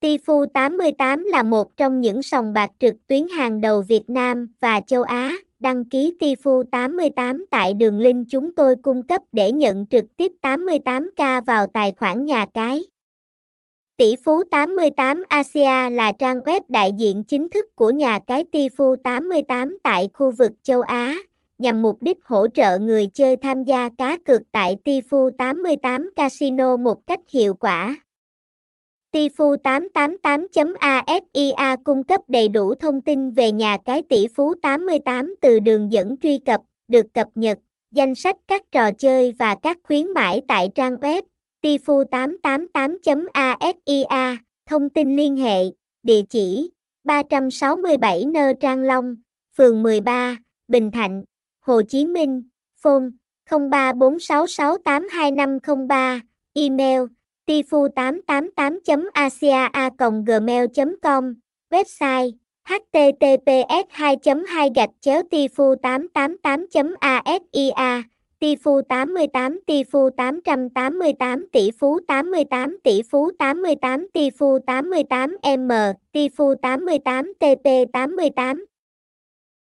Tifu 88 là một trong những sòng bạc trực tuyến hàng đầu Việt Nam và châu Á. Đăng ký Tifu 88 tại đường link chúng tôi cung cấp để nhận trực tiếp 88k vào tài khoản nhà cái. Tỷ phú 88 Asia là trang web đại diện chính thức của nhà cái Tifu 88 tại khu vực châu Á, nhằm mục đích hỗ trợ người chơi tham gia cá cược tại Tifu 88 Casino một cách hiệu quả. Tifu 888.asia cung cấp đầy đủ thông tin về nhà cái tỷ phú 88 từ đường dẫn truy cập, được cập nhật, danh sách các trò chơi và các khuyến mãi tại trang web tifu888.asia, thông tin liên hệ, địa chỉ 367 Nơ Trang Long, phường 13, Bình Thạnh, Hồ Chí Minh, phone 0346682503, email tifu888.asia.gmail.com, website https 2 2 gạch chéo tifu 888 asia Tifu 88 Tifu 888 tỷ phú 88 tỷ phú 88 Tifu 88 M Tifu 88 TP 88